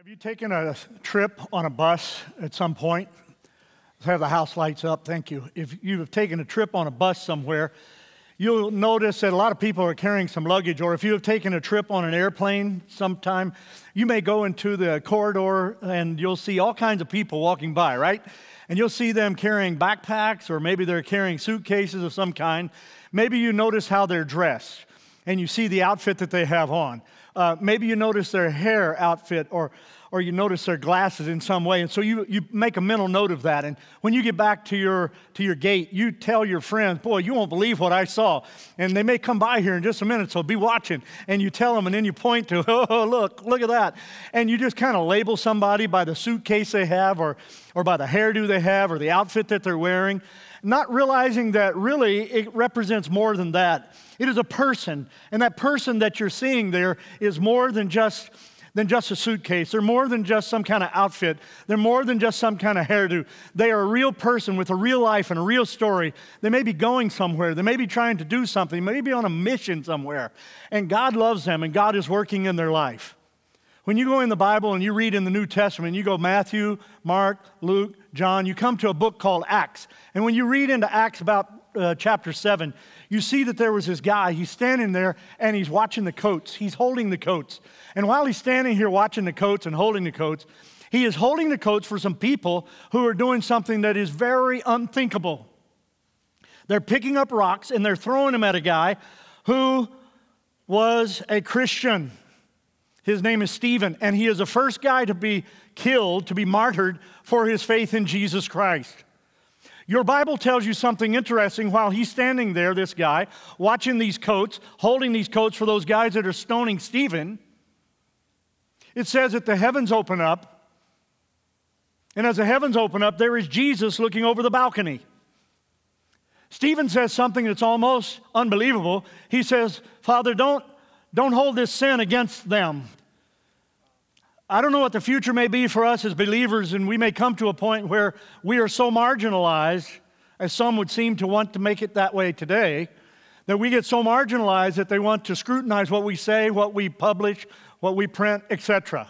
Have you taken a trip on a bus at some point? Let's have the house lights up, thank you. If you have taken a trip on a bus somewhere, you'll notice that a lot of people are carrying some luggage, or if you have taken a trip on an airplane sometime, you may go into the corridor and you'll see all kinds of people walking by, right? And you'll see them carrying backpacks, or maybe they're carrying suitcases of some kind. Maybe you notice how they're dressed and you see the outfit that they have on. Uh, maybe you notice their hair outfit or, or you notice their glasses in some way. And so you, you make a mental note of that. And when you get back to your, to your gate, you tell your friends, Boy, you won't believe what I saw. And they may come by here in just a minute, so be watching. And you tell them, and then you point to, Oh, look, look at that. And you just kind of label somebody by the suitcase they have, or, or by the hairdo they have, or the outfit that they're wearing not realizing that really it represents more than that. It is a person, and that person that you're seeing there is more than just than just a suitcase. They're more than just some kind of outfit. They're more than just some kind of hairdo. They are a real person with a real life and a real story. They may be going somewhere. They may be trying to do something. They may be on a mission somewhere. And God loves them and God is working in their life. When you go in the Bible and you read in the New Testament, you go Matthew, Mark, Luke, John, you come to a book called Acts. And when you read into Acts about uh, chapter 7, you see that there was this guy. He's standing there and he's watching the coats. He's holding the coats. And while he's standing here watching the coats and holding the coats, he is holding the coats for some people who are doing something that is very unthinkable. They're picking up rocks and they're throwing them at a guy who was a Christian. His name is Stephen, and he is the first guy to be killed, to be martyred for his faith in Jesus Christ. Your Bible tells you something interesting while he's standing there, this guy, watching these coats, holding these coats for those guys that are stoning Stephen. It says that the heavens open up, and as the heavens open up, there is Jesus looking over the balcony. Stephen says something that's almost unbelievable. He says, Father, don't, don't hold this sin against them. I don't know what the future may be for us as believers, and we may come to a point where we are so marginalized, as some would seem to want to make it that way today, that we get so marginalized that they want to scrutinize what we say, what we publish, what we print, etc.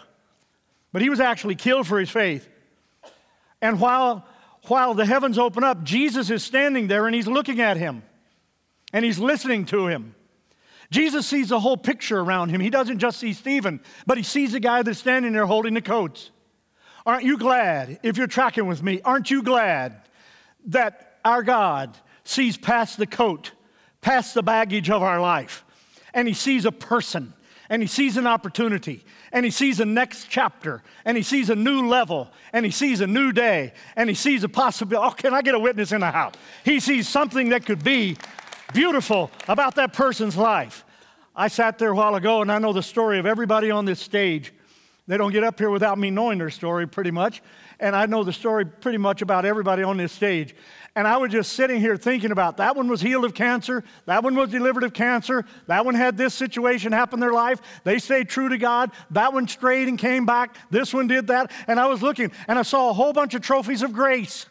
But he was actually killed for his faith. And while, while the heavens open up, Jesus is standing there and he's looking at him and he's listening to him. Jesus sees the whole picture around him. He doesn't just see Stephen, but he sees the guy that's standing there holding the coats. Aren't you glad, if you're tracking with me, aren't you glad that our God sees past the coat, past the baggage of our life, and he sees a person, and he sees an opportunity, and he sees a next chapter, and he sees a new level, and he sees a new day, and he sees a possibility. Oh, can I get a witness in the house? He sees something that could be beautiful about that person's life. I sat there a while ago and I know the story of everybody on this stage. They don't get up here without me knowing their story pretty much. And I know the story pretty much about everybody on this stage. And I was just sitting here thinking about that one was healed of cancer, that one was delivered of cancer, that one had this situation happen in their life. They stayed true to God. That one strayed and came back. This one did that. And I was looking and I saw a whole bunch of trophies of grace.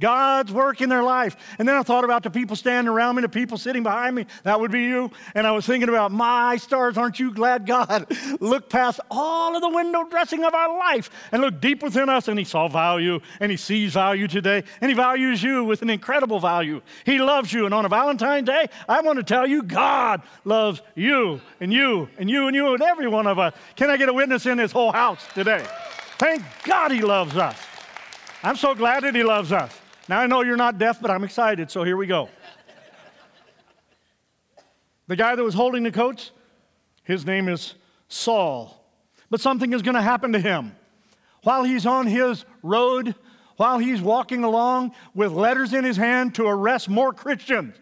God's work in their life. And then I thought about the people standing around me, the people sitting behind me. That would be you. And I was thinking about, my stars, aren't you glad God looked past all of the window dressing of our life and looked deep within us and He saw value and He sees value today and He values you with an incredible value. He loves you. And on a Valentine's Day, I want to tell you, God loves you and you and you and you and every one of us. Can I get a witness in this whole house today? Thank God He loves us. I'm so glad that He loves us. Now, I know you're not deaf, but I'm excited, so here we go. the guy that was holding the coats, his name is Saul. But something is going to happen to him. While he's on his road, while he's walking along with letters in his hand to arrest more Christians,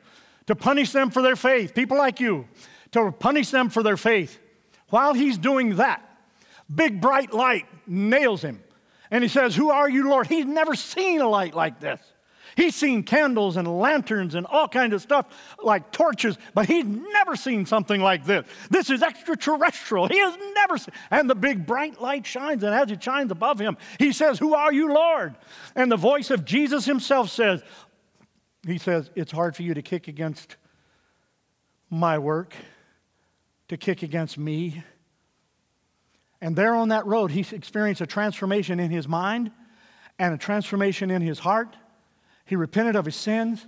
to punish them for their faith, people like you, to punish them for their faith. While he's doing that, big bright light nails him. And he says, Who are you, Lord? He's never seen a light like this. He's seen candles and lanterns and all kinds of stuff like torches, but he's never seen something like this. This is extraterrestrial. He has never seen. And the big bright light shines, and as it shines above him, he says, Who are you, Lord? And the voice of Jesus himself says, He says, It's hard for you to kick against my work, to kick against me. And there on that road, he experienced a transformation in his mind and a transformation in his heart. He repented of his sins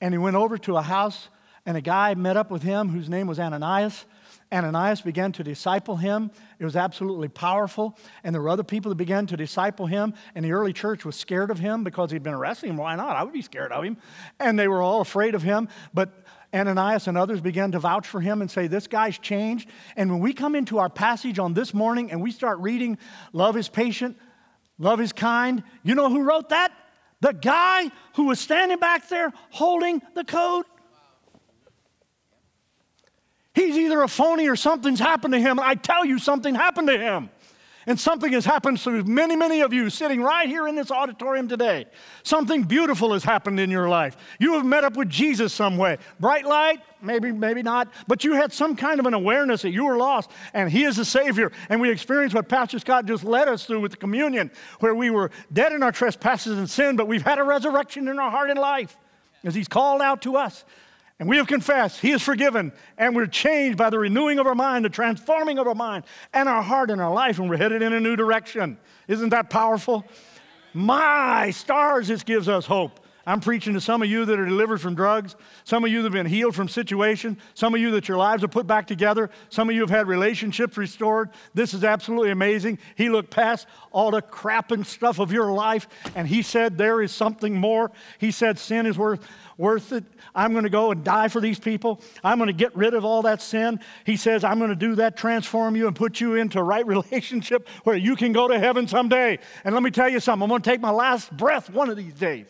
and he went over to a house, and a guy met up with him whose name was Ananias. Ananias began to disciple him. It was absolutely powerful. And there were other people that began to disciple him. And the early church was scared of him because he'd been arresting him. Why not? I would be scared of him. And they were all afraid of him. But Ananias and others began to vouch for him and say, This guy's changed. And when we come into our passage on this morning and we start reading, Love is patient, love is kind, you know who wrote that? The guy who was standing back there holding the coat. He's either a phony or something's happened to him. And I tell you, something happened to him. And something has happened to many, many of you sitting right here in this auditorium today. Something beautiful has happened in your life. You have met up with Jesus some way. Bright light, maybe, maybe not, but you had some kind of an awareness that you were lost and He is the Savior. And we experienced what Pastor Scott just led us through with the communion, where we were dead in our trespasses and sin, but we've had a resurrection in our heart and life as He's called out to us. And we have confessed, He is forgiven, and we're changed by the renewing of our mind, the transforming of our mind, and our heart and our life, and we're headed in a new direction. Isn't that powerful? My stars, this gives us hope. I'm preaching to some of you that are delivered from drugs, some of you that have been healed from situation, some of you that your lives are put back together, some of you have had relationships restored. This is absolutely amazing. He looked past all the crap and stuff of your life, and he said, There is something more. He said, Sin is worth worth it. I'm going to go and die for these people. I'm going to get rid of all that sin. He says, I'm going to do that, transform you, and put you into a right relationship where you can go to heaven someday. And let me tell you something, I'm going to take my last breath one of these days.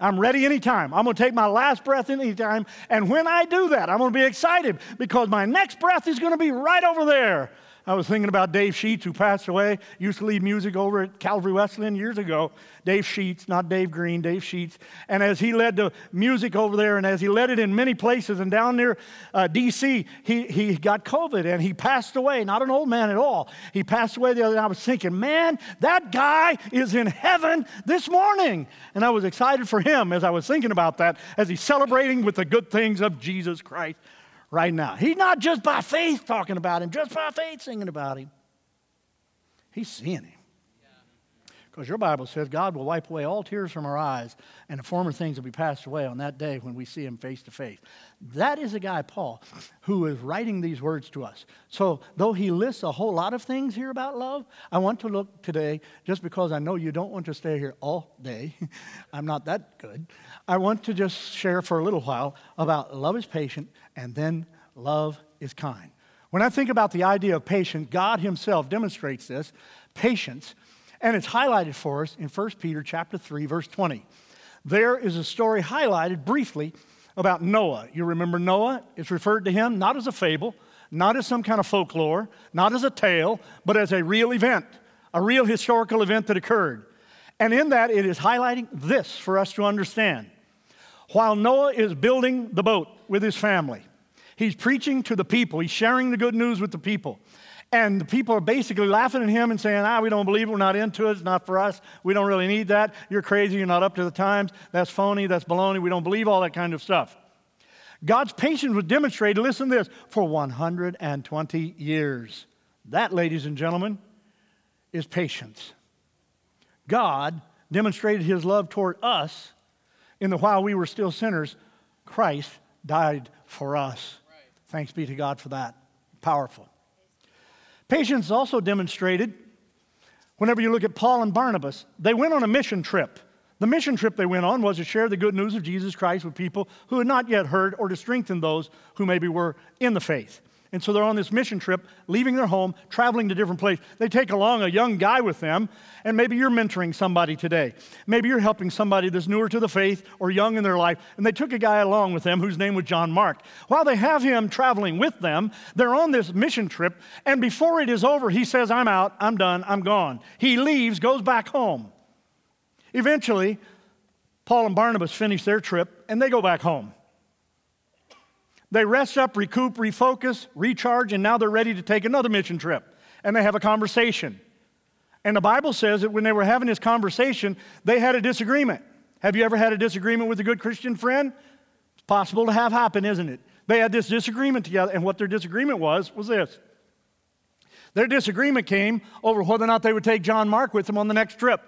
I'm ready anytime. I'm going to take my last breath anytime. And when I do that, I'm going to be excited because my next breath is going to be right over there. I was thinking about Dave Sheets, who passed away, used to lead music over at Calvary Wesleyan years ago. Dave Sheets, not Dave Green, Dave Sheets. And as he led the music over there, and as he led it in many places, and down near uh, D.C., he, he got COVID and he passed away. Not an old man at all. He passed away the other day. I was thinking, man, that guy is in heaven this morning. And I was excited for him as I was thinking about that, as he's celebrating with the good things of Jesus Christ right now. He's not just by faith talking about him, just by faith singing about him. He's seeing him. Because your Bible says God will wipe away all tears from our eyes, and the former things will be passed away on that day when we see him face to face. That is a guy, Paul, who is writing these words to us. So, though he lists a whole lot of things here about love, I want to look today, just because I know you don't want to stay here all day. I'm not that good. I want to just share for a little while about love is patient and then love is kind. When I think about the idea of patience, God himself demonstrates this patience and it's highlighted for us in 1 Peter chapter 3 verse 20. There is a story highlighted briefly about Noah. You remember Noah? It's referred to him not as a fable, not as some kind of folklore, not as a tale, but as a real event, a real historical event that occurred. And in that, it is highlighting this for us to understand. While Noah is building the boat with his family, he's preaching to the people, he's sharing the good news with the people. And the people are basically laughing at him and saying, ah, we don't believe it, we're not into it, it's not for us, we don't really need that, you're crazy, you're not up to the times, that's phony, that's baloney, we don't believe all that kind of stuff. God's patience was demonstrated, listen to this, for 120 years. That, ladies and gentlemen, is patience. God demonstrated his love toward us in the while we were still sinners, Christ died for us. Right. Thanks be to God for that. Powerful. Patience also demonstrated whenever you look at Paul and Barnabas. They went on a mission trip. The mission trip they went on was to share the good news of Jesus Christ with people who had not yet heard or to strengthen those who maybe were in the faith. And so they're on this mission trip, leaving their home, traveling to different places. They take along a young guy with them, and maybe you're mentoring somebody today. Maybe you're helping somebody that's newer to the faith or young in their life, and they took a guy along with them whose name was John Mark. While they have him traveling with them, they're on this mission trip, and before it is over, he says, I'm out, I'm done, I'm gone. He leaves, goes back home. Eventually, Paul and Barnabas finish their trip, and they go back home. They rest up, recoup, refocus, recharge, and now they're ready to take another mission trip. And they have a conversation. And the Bible says that when they were having this conversation, they had a disagreement. Have you ever had a disagreement with a good Christian friend? It's possible to have happen, isn't it? They had this disagreement together, and what their disagreement was was this. Their disagreement came over whether or not they would take John Mark with them on the next trip.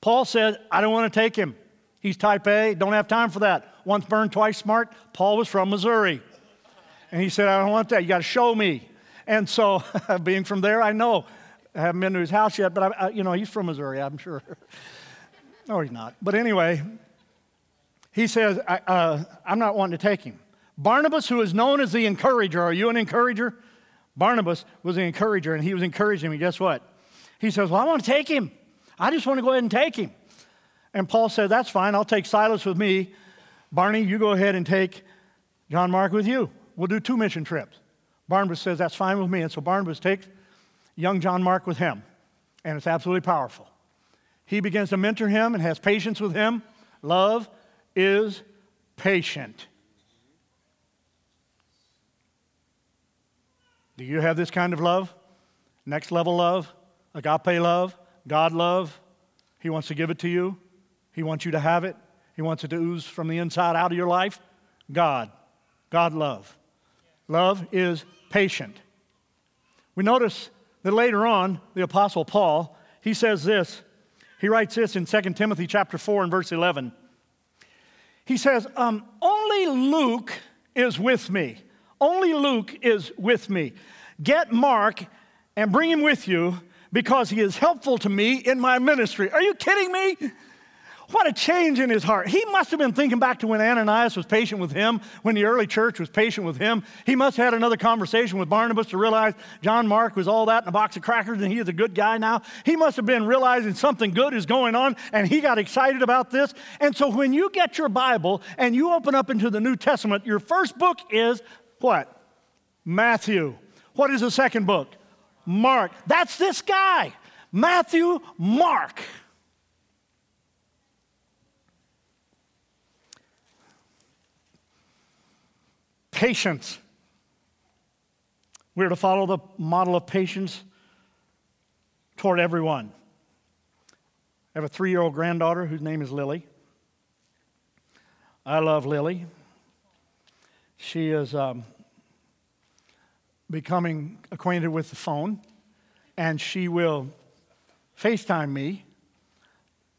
Paul said, I don't want to take him. He's type A, don't have time for that. Once burned, twice smart. Paul was from Missouri. And he said, I don't want that. You got to show me. And so, being from there, I know. I haven't been to his house yet, but I, I, you know, he's from Missouri, I'm sure. no, he's not. But anyway, he says, I, uh, I'm not wanting to take him. Barnabas, who is known as the encourager, are you an encourager? Barnabas was an encourager, and he was encouraging me. Guess what? He says, Well, I want to take him. I just want to go ahead and take him. And Paul said, That's fine. I'll take Silas with me. Barney, you go ahead and take John Mark with you. We'll do two mission trips. Barnabas says, That's fine with me. And so Barnabas takes young John Mark with him. And it's absolutely powerful. He begins to mentor him and has patience with him. Love is patient. Do you have this kind of love? Next level love? Agape love? God love? He wants to give it to you. He wants you to have it. He wants it to ooze from the inside out of your life. God. God love. Love is patient. We notice that later on, the Apostle Paul, he says this. He writes this in 2 Timothy chapter 4 and verse 11. He says, um, Only Luke is with me. Only Luke is with me. Get Mark and bring him with you because he is helpful to me in my ministry. Are you kidding me? What a change in his heart. He must have been thinking back to when Ananias was patient with him, when the early church was patient with him. He must have had another conversation with Barnabas to realize John Mark was all that in a box of crackers and he is a good guy now. He must have been realizing something good is going on and he got excited about this. And so when you get your Bible and you open up into the New Testament, your first book is what? Matthew. What is the second book? Mark. That's this guy. Matthew, Mark. Patience. We're to follow the model of patience toward everyone. I have a three year old granddaughter whose name is Lily. I love Lily. She is um, becoming acquainted with the phone, and she will FaceTime me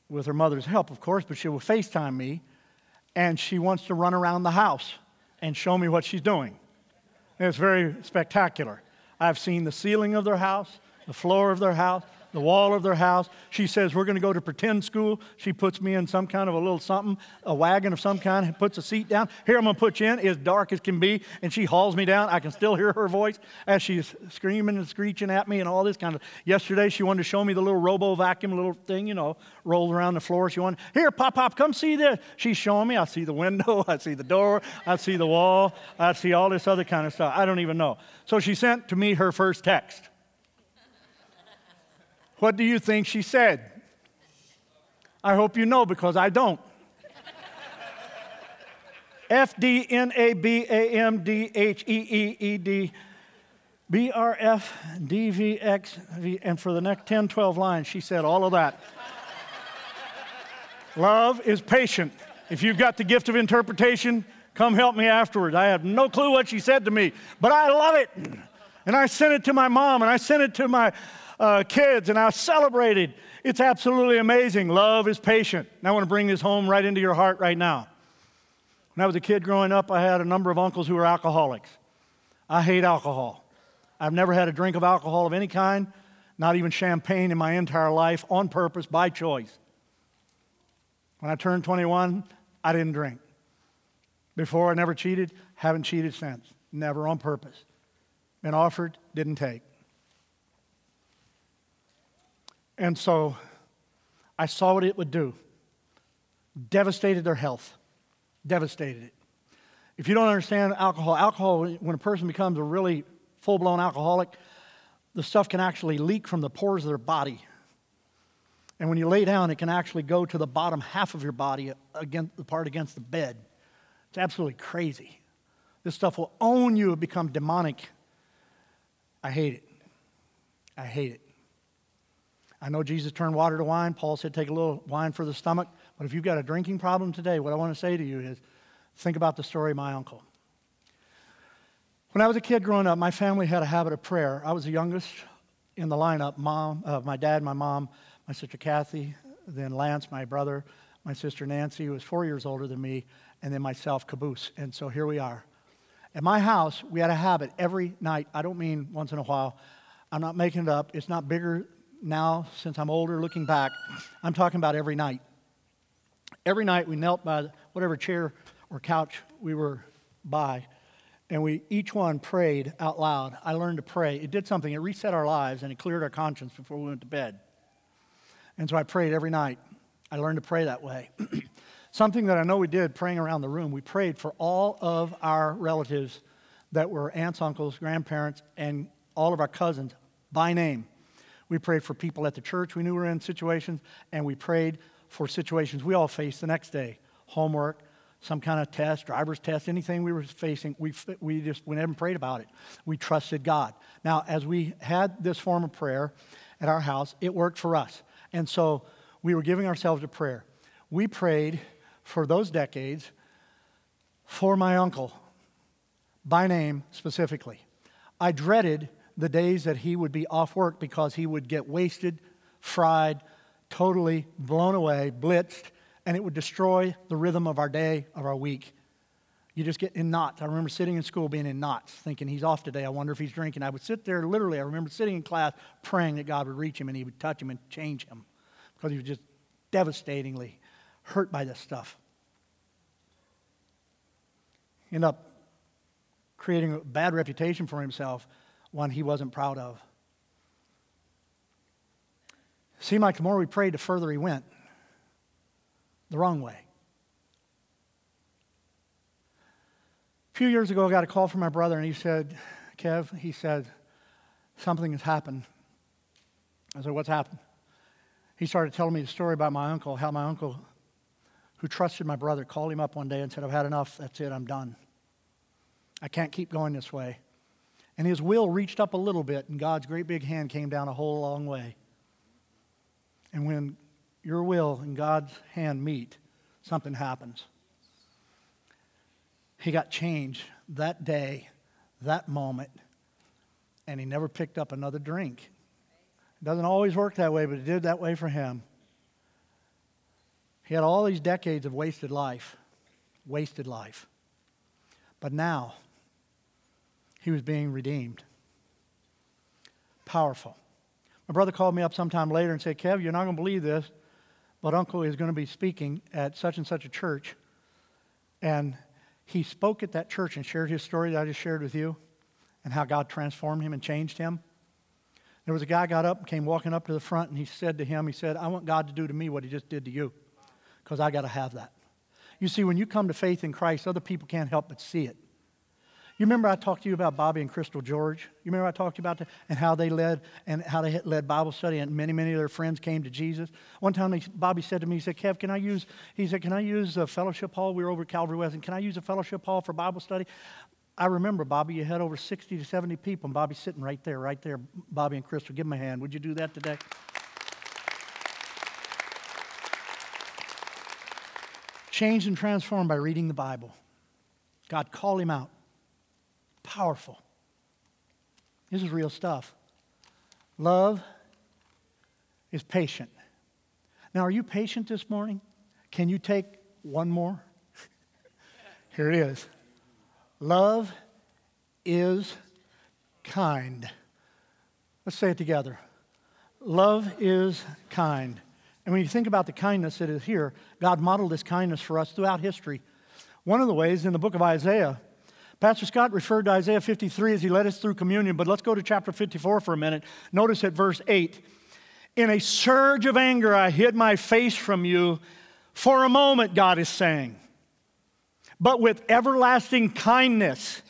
with her mother's help, of course, but she will FaceTime me, and she wants to run around the house and show me what she's doing. It's very spectacular. I've seen the ceiling of their house, the floor of their house, the wall of their house. She says, We're going to go to pretend school. She puts me in some kind of a little something, a wagon of some kind, puts a seat down. Here, I'm going to put you in, as dark as can be. And she hauls me down. I can still hear her voice as she's screaming and screeching at me and all this kind of. Yesterday, she wanted to show me the little robo vacuum little thing, you know, rolls around the floor. She wanted, Here, Pop Pop, come see this. She's showing me. I see the window, I see the door, I see the wall, I see all this other kind of stuff. I don't even know. So she sent to me her first text. What do you think she said? I hope you know because I don't. F D N A B A M D H E E E D B R F D V X V. And for the next 10, 12 lines, she said all of that. Love is patient. If you've got the gift of interpretation, come help me afterwards. I have no clue what she said to me, but I love it. And I sent it to my mom and I sent it to my uh, kids, and I celebrated. It's absolutely amazing. Love is patient. And I want to bring this home right into your heart right now. When I was a kid growing up, I had a number of uncles who were alcoholics. I hate alcohol. I've never had a drink of alcohol of any kind, not even champagne in my entire life, on purpose, by choice. When I turned 21, I didn't drink. Before, I never cheated, haven't cheated since. Never on purpose. Been offered, didn't take. And so I saw what it would do. Devastated their health. Devastated it. If you don't understand alcohol, alcohol, when a person becomes a really full blown alcoholic, the stuff can actually leak from the pores of their body. And when you lay down, it can actually go to the bottom half of your body, against, the part against the bed. It's absolutely crazy. This stuff will own you and become demonic. I hate it. I hate it. I know Jesus turned water to wine. Paul said, take a little wine for the stomach. But if you've got a drinking problem today, what I want to say to you is think about the story of my uncle. When I was a kid growing up, my family had a habit of prayer. I was the youngest in the lineup mom, uh, my dad, my mom, my sister Kathy, then Lance, my brother, my sister Nancy, who was four years older than me, and then myself, Caboose. And so here we are. At my house, we had a habit every night. I don't mean once in a while. I'm not making it up. It's not bigger now since I'm older looking back. I'm talking about every night. Every night we knelt by whatever chair or couch we were by, and we each one prayed out loud. I learned to pray. It did something, it reset our lives and it cleared our conscience before we went to bed. And so I prayed every night. I learned to pray that way. something that I know we did praying around the room, we prayed for all of our relatives that were aunts, uncles, grandparents, and all of our cousins by name. We prayed for people at the church we knew were in situations, and we prayed for situations we all faced the next day homework, some kind of test, driver's test, anything we were facing, we, we just went and prayed about it. We trusted God. Now, as we had this form of prayer at our house, it worked for us. And so we were giving ourselves to prayer. We prayed for those decades for my uncle, by name specifically. I dreaded the days that he would be off work because he would get wasted, fried, totally blown away, blitzed, and it would destroy the rhythm of our day, of our week. You just get in knots. I remember sitting in school being in knots, thinking he's off today. I wonder if he's drinking. I would sit there literally. I remember sitting in class praying that God would reach him and he would touch him and change him because he was just devastatingly hurt by this stuff. End up creating a bad reputation for himself, one he wasn't proud of. Seemed like the more we prayed, the further he went the wrong way. A few years ago, I got a call from my brother, and he said, Kev, he said, something has happened. I said, What's happened? He started telling me the story about my uncle, how my uncle, who trusted my brother, called him up one day and said, I've had enough. That's it. I'm done. I can't keep going this way. And his will reached up a little bit, and God's great big hand came down a whole long way. And when your will and God's hand meet, something happens. He got changed that day, that moment, and he never picked up another drink. It doesn't always work that way, but it did that way for him. He had all these decades of wasted life, wasted life. But now, he was being redeemed. Powerful. My brother called me up sometime later and said, Kev, you're not going to believe this but Uncle is going to be speaking at such and such a church. And he spoke at that church and shared his story that I just shared with you and how God transformed him and changed him. There was a guy got up and came walking up to the front and he said to him, he said, I want God to do to me what he just did to you because I got to have that. You see, when you come to faith in Christ, other people can't help but see it. You remember I talked to you about Bobby and Crystal George? You remember I talked to you about that and how they led and how they led Bible study and many, many of their friends came to Jesus. One time Bobby said to me, he said, Kev, can I use, he said, can I use a fellowship hall? We were over at Calvary West and can I use a fellowship hall for Bible study? I remember, Bobby, you had over 60 to 70 people and Bobby's sitting right there, right there. Bobby and Crystal, give them a hand. Would you do that today? Changed and transformed by reading the Bible. God called him out. Powerful. This is real stuff. Love is patient. Now, are you patient this morning? Can you take one more? Here it is. Love is kind. Let's say it together. Love is kind. And when you think about the kindness that is here, God modeled this kindness for us throughout history. One of the ways in the book of Isaiah, Pastor Scott referred to Isaiah 53 as he led us through communion, but let's go to chapter 54 for a minute. Notice at verse 8 In a surge of anger, I hid my face from you for a moment, God is saying. But with everlasting kindness,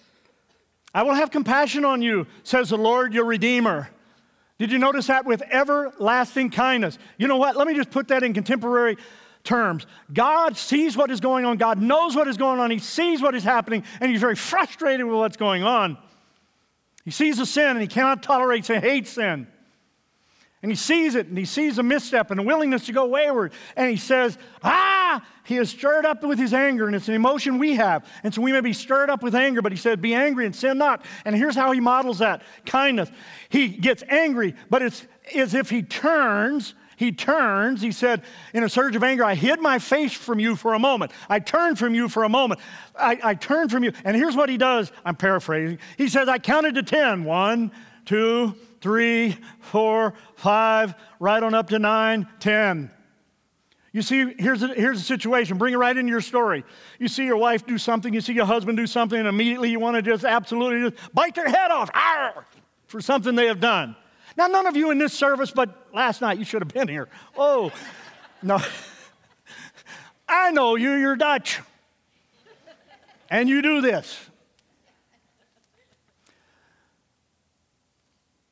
I will have compassion on you, says the Lord your Redeemer. Did you notice that? With everlasting kindness. You know what? Let me just put that in contemporary terms. God sees what is going on, God knows what is going on, He sees what is happening, and He's very frustrated with what's going on. He sees the sin and He cannot tolerate sin, hates sin. And he sees it and he sees a misstep and a willingness to go wayward. And he says, Ah, he is stirred up with his anger. And it's an emotion we have. And so we may be stirred up with anger, but he said, Be angry and sin not. And here's how he models that kindness. He gets angry, but it's as if he turns. He turns, he said, in a surge of anger, I hid my face from you for a moment. I turned from you for a moment. I, I turned from you. And here's what he does. I'm paraphrasing. He says, I counted to ten. One, two, three, four, five, right on up to nine, ten. You see, here's a, here's a situation. Bring it right into your story. You see your wife do something, you see your husband do something, and immediately you want to just absolutely just bite their head off Arr! for something they have done. Now, none of you in this service, but last night you should have been here. Oh, no. I know you, you're Dutch. And you do this.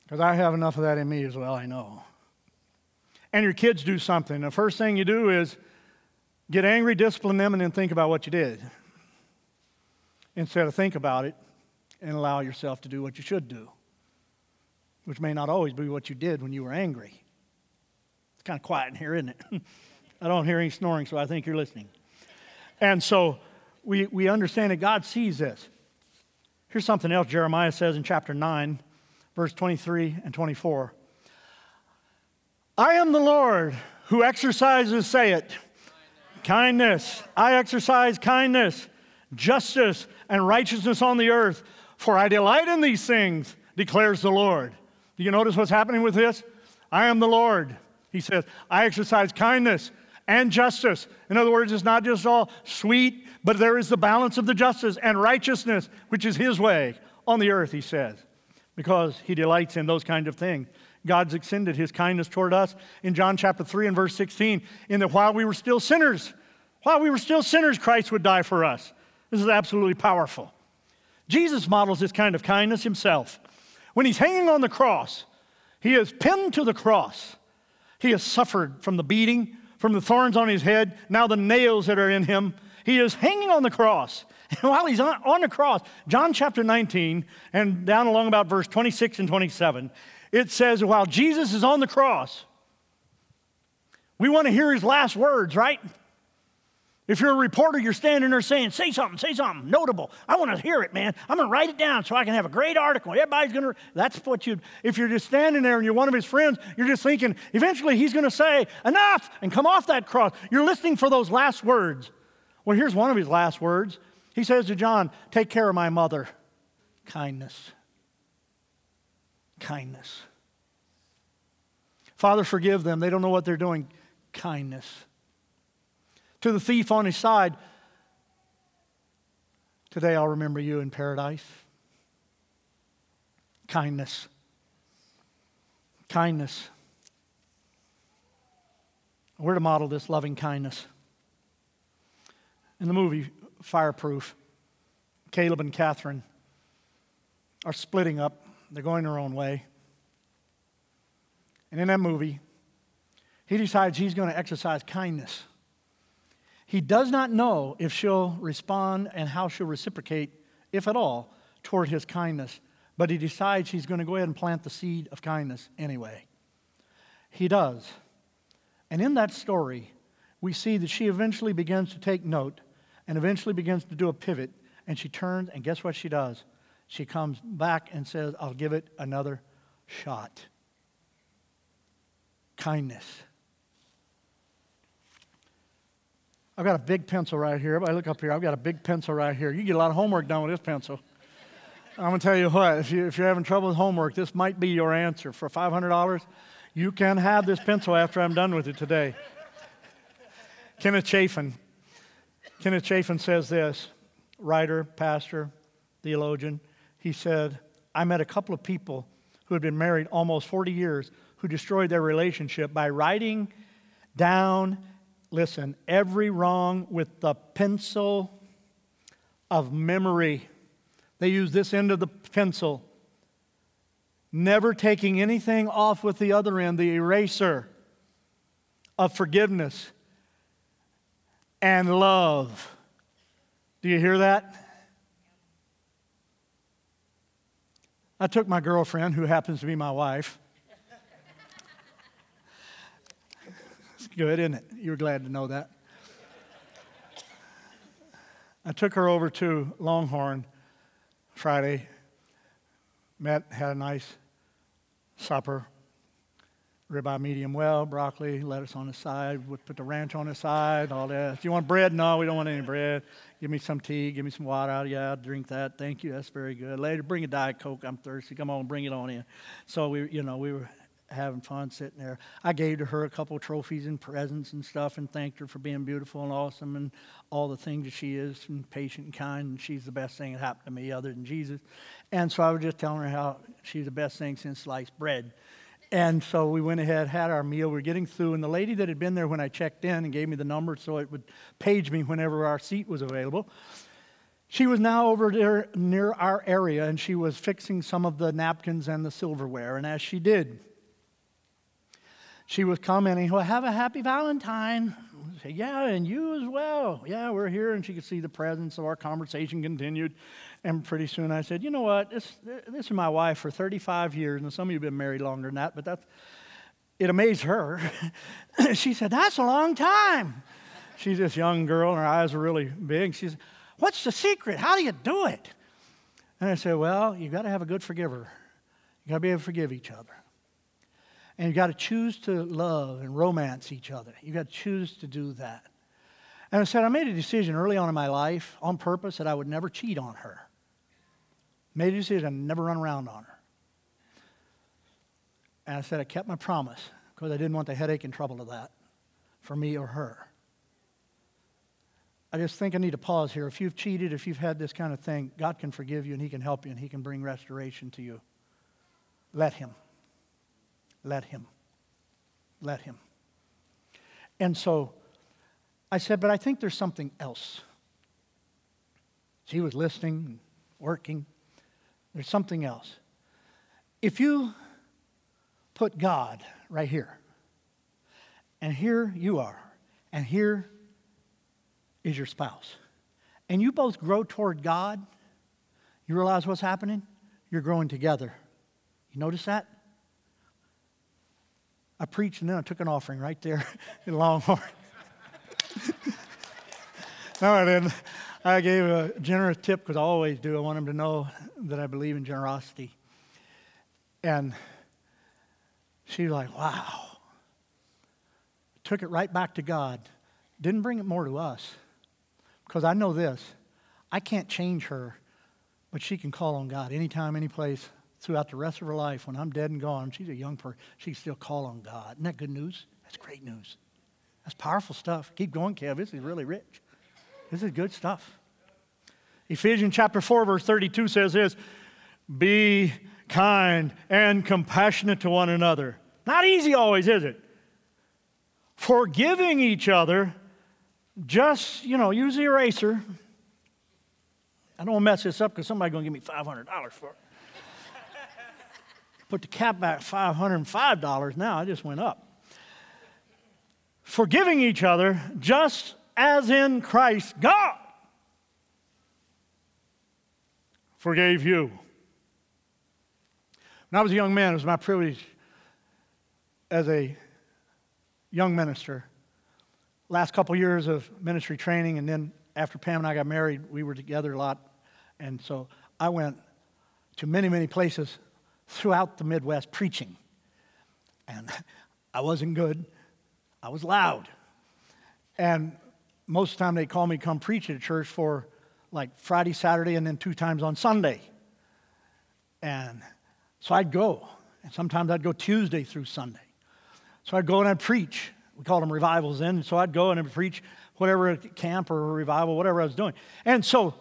Because I have enough of that in me as well, I know. And your kids do something. The first thing you do is get angry, discipline them, and then think about what you did. Instead of think about it and allow yourself to do what you should do, which may not always be what you did when you were angry. It's kind of quiet in here, isn't it? I don't hear any snoring, so I think you're listening. And so we, we understand that God sees this. Here's something else Jeremiah says in chapter 9 verse 23 and 24. I am the Lord who exercises, say it, kindness. I exercise kindness, justice, and righteousness on the earth, for I delight in these things, declares the Lord. Do you notice what's happening with this? I am the Lord. He says, I exercise kindness and justice. In other words, it's not just all sweet, but there is the balance of the justice and righteousness, which is His way on the earth, He says because he delights in those kind of things. God's extended his kindness toward us in John chapter 3 and verse 16, in that while we were still sinners, while we were still sinners, Christ would die for us. This is absolutely powerful. Jesus models this kind of kindness himself. When he's hanging on the cross, he is pinned to the cross. He has suffered from the beating, from the thorns on his head, now the nails that are in him. He is hanging on the cross. And while he's on, on the cross, John chapter 19, and down along about verse 26 and 27, it says, while Jesus is on the cross, we want to hear his last words, right? If you're a reporter, you're standing there saying, say something, say something notable. I want to hear it, man. I'm going to write it down so I can have a great article. Everybody's going to, that's what you, if you're just standing there and you're one of his friends, you're just thinking, eventually he's going to say, enough, and come off that cross. You're listening for those last words. Well, here's one of his last words he says to John, Take care of my mother. Kindness. Kindness. Father, forgive them. They don't know what they're doing. Kindness. To the thief on his side, Today I'll remember you in paradise. Kindness. Kindness. We're to model this loving kindness. In the movie fireproof. Caleb and Catherine are splitting up, they're going their own way. And in that movie, he decides he's going to exercise kindness. He does not know if she'll respond and how she'll reciprocate, if at all, toward his kindness, but he decides he's going to go ahead and plant the seed of kindness anyway. He does. And in that story, we see that she eventually begins to take note and eventually begins to do a pivot. And she turns, and guess what she does? She comes back and says, I'll give it another shot. Kindness. I've got a big pencil right here. Everybody look up here. I've got a big pencil right here. You get a lot of homework done with this pencil. I'm going to tell you what, if, you, if you're having trouble with homework, this might be your answer. For $500, you can have this pencil after I'm done with it today. Kenneth Chafin Kenneth Chafin says this writer, pastor, theologian. He said, I met a couple of people who had been married almost 40 years who destroyed their relationship by writing down, listen, every wrong with the pencil of memory. They use this end of the pencil, never taking anything off with the other end, the eraser of forgiveness and love. Do you hear that? I took my girlfriend, who happens to be my wife, good, isn't it? You're glad to know that. I took her over to Longhorn Friday, met, had a nice supper, ribeye medium well, broccoli, lettuce on the side, would put the ranch on the side, all that. Do you want bread? No, we don't want any bread. Give me some tea, give me some water. Yeah, I'll drink that. Thank you. That's very good. Later, bring a Diet Coke. I'm thirsty. Come on, bring it on in. So we, you know, we were having fun sitting there. I gave to her a couple trophies and presents and stuff and thanked her for being beautiful and awesome and all the things that she is and patient and kind. And she's the best thing that happened to me other than Jesus. And so I was just telling her how she's the best thing since sliced bread. And so we went ahead, had our meal. We are getting through, and the lady that had been there when I checked in and gave me the number so it would page me whenever our seat was available. She was now over there near our area, and she was fixing some of the napkins and the silverware. And as she did, she was commenting, Well, have a happy Valentine. Say, yeah, and you as well. Yeah, we're here. And she could see the presence, so our conversation continued. And pretty soon I said, You know what? This, this is my wife for 35 years, and some of you have been married longer than that, but that's, it amazed her. she said, That's a long time. She's this young girl, and her eyes are really big. She said, What's the secret? How do you do it? And I said, Well, you've got to have a good forgiver. You've got to be able to forgive each other. And you've got to choose to love and romance each other. You've got to choose to do that. And I said, I made a decision early on in my life on purpose that I would never cheat on her. Made a decision never run around on her. And I said, I kept my promise because I didn't want the headache and trouble of that for me or her. I just think I need to pause here. If you've cheated, if you've had this kind of thing, God can forgive you and He can help you and He can bring restoration to you. Let Him. Let him. Let him. And so I said, but I think there's something else. She was listening, working. There's something else. If you put God right here, and here you are, and here is your spouse, and you both grow toward God, you realize what's happening? You're growing together. You notice that? I preached and then I took an offering right there in Longhorn. no, I didn't. I gave a generous tip because I always do. I want them to know that I believe in generosity. And she's like, wow. Took it right back to God. Didn't bring it more to us. Because I know this I can't change her, but she can call on God anytime, any place, throughout the rest of her life, when I'm dead and gone, she's a young person, she still call on God. Isn't that good news? That's great news. That's powerful stuff. Keep going, Kev. This is really rich. This is good stuff. Ephesians chapter 4, verse 32 says this Be kind and compassionate to one another. Not easy always, is it? Forgiving each other, just, you know, use the eraser. I don't want to mess this up because somebody's going to give me $500 for it put the cap back $505 now, it just went up. Forgiving each other just as in Christ God forgave you. When I was a young man, it was my privilege as a young minister. Last couple years of ministry training, and then after Pam and I got married, we were together a lot. And so I went to many, many places throughout the Midwest preaching. And I wasn't good, I was loud. And most of the time they call me come preach at a church for like Friday, Saturday, and then two times on Sunday. And so I'd go. And sometimes I'd go Tuesday through Sunday. So I'd go and I'd preach. We called them revivals then. So I'd go and I'd preach whatever camp or revival, whatever I was doing. And so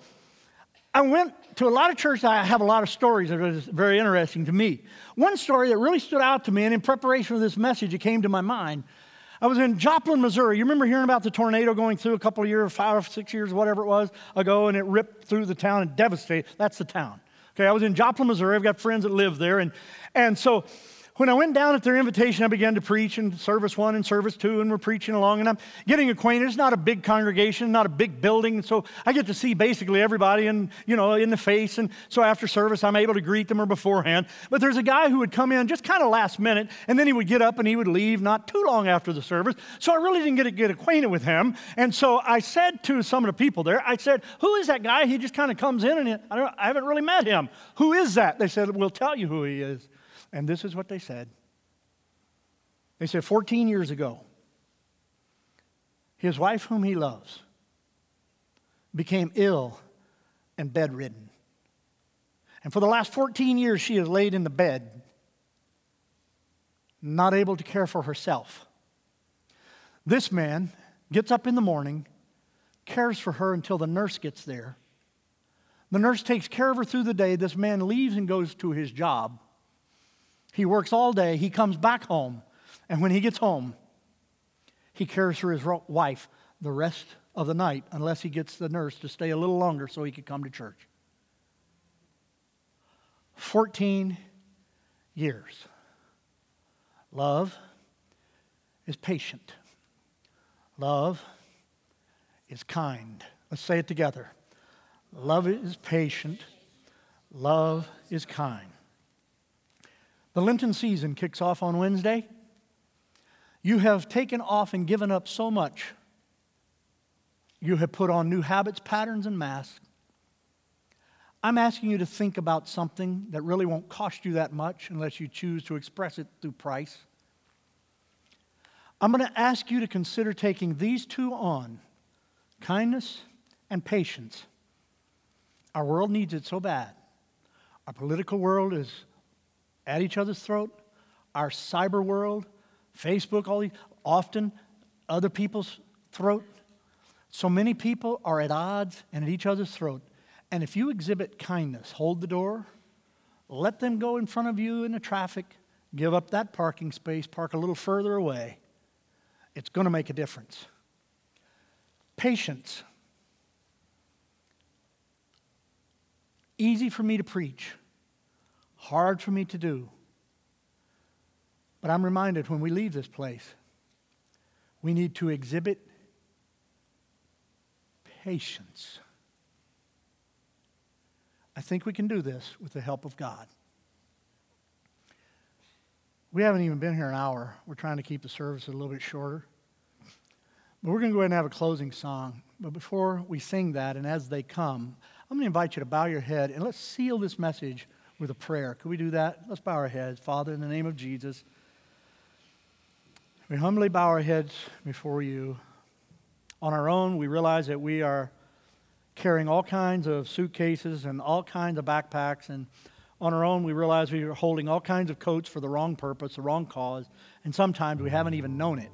I went to a lot of churches. I have a lot of stories that are very interesting to me. One story that really stood out to me, and in preparation for this message, it came to my mind. I was in Joplin, Missouri. You remember hearing about the tornado going through a couple of years, five or six years, whatever it was ago, and it ripped through the town and devastated. That's the town. Okay, I was in Joplin, Missouri. I've got friends that live there. And, and so when I went down at their invitation, I began to preach in service one and service two, and we're preaching along, and I'm getting acquainted. It's not a big congregation, not a big building, so I get to see basically everybody in, you know, in the face. And so after service, I'm able to greet them or beforehand. But there's a guy who would come in just kind of last minute, and then he would get up and he would leave not too long after the service. So I really didn't get to get acquainted with him. And so I said to some of the people there, I said, "Who is that guy? He just kind of comes in, and I, I haven't really met him. Who is that?" They said, "We'll tell you who he is." And this is what they said. They said 14 years ago, his wife, whom he loves, became ill and bedridden. And for the last 14 years, she has laid in the bed, not able to care for herself. This man gets up in the morning, cares for her until the nurse gets there. The nurse takes care of her through the day. This man leaves and goes to his job. He works all day. He comes back home. And when he gets home, he cares for his wife the rest of the night unless he gets the nurse to stay a little longer so he could come to church. 14 years. Love is patient. Love is kind. Let's say it together. Love is patient. Love is kind. The Lenten season kicks off on Wednesday. You have taken off and given up so much. You have put on new habits, patterns, and masks. I'm asking you to think about something that really won't cost you that much unless you choose to express it through price. I'm going to ask you to consider taking these two on kindness and patience. Our world needs it so bad. Our political world is at each other's throat. Our cyber world, Facebook, all these, often other people's throat. So many people are at odds and at each other's throat. And if you exhibit kindness, hold the door, let them go in front of you in the traffic, give up that parking space, park a little further away, it's going to make a difference. Patience. Easy for me to preach, hard for me to do. But I'm reminded when we leave this place, we need to exhibit patience. I think we can do this with the help of God. We haven't even been here an hour. We're trying to keep the service a little bit shorter. But we're going to go ahead and have a closing song. But before we sing that, and as they come, I'm going to invite you to bow your head and let's seal this message with a prayer. Could we do that? Let's bow our heads. Father, in the name of Jesus. We humbly bow our heads before you. On our own, we realize that we are carrying all kinds of suitcases and all kinds of backpacks. And on our own, we realize we are holding all kinds of coats for the wrong purpose, the wrong cause. And sometimes we haven't even known it.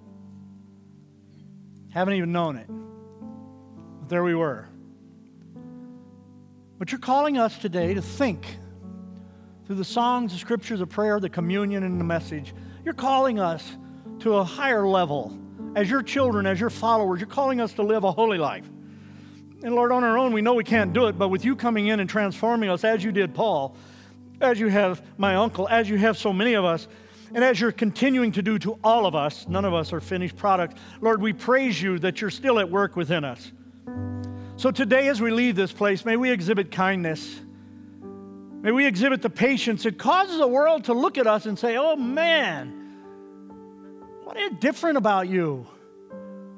Haven't even known it. But there we were. But you're calling us today to think through the songs, the scriptures, the prayer, the communion, and the message. You're calling us to a higher level. As your children, as your followers, you're calling us to live a holy life. And Lord, on our own, we know we can't do it, but with you coming in and transforming us as you did Paul, as you have my uncle, as you have so many of us, and as you're continuing to do to all of us, none of us are finished products. Lord, we praise you that you're still at work within us. So today, as we leave this place, may we exhibit kindness. May we exhibit the patience. It causes the world to look at us and say, oh man, what is different about you?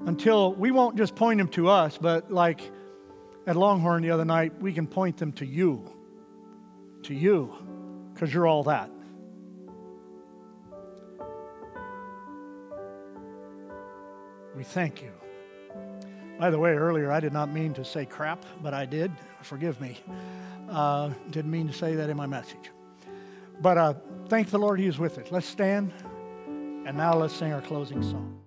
Until we won't just point them to us, but like at Longhorn the other night, we can point them to you. To you, because you're all that. We thank you. By the way, earlier I did not mean to say crap, but I did. Forgive me. Uh, didn't mean to say that in my message. But uh, thank the Lord He is with us. Let's stand. And now let's sing our closing song.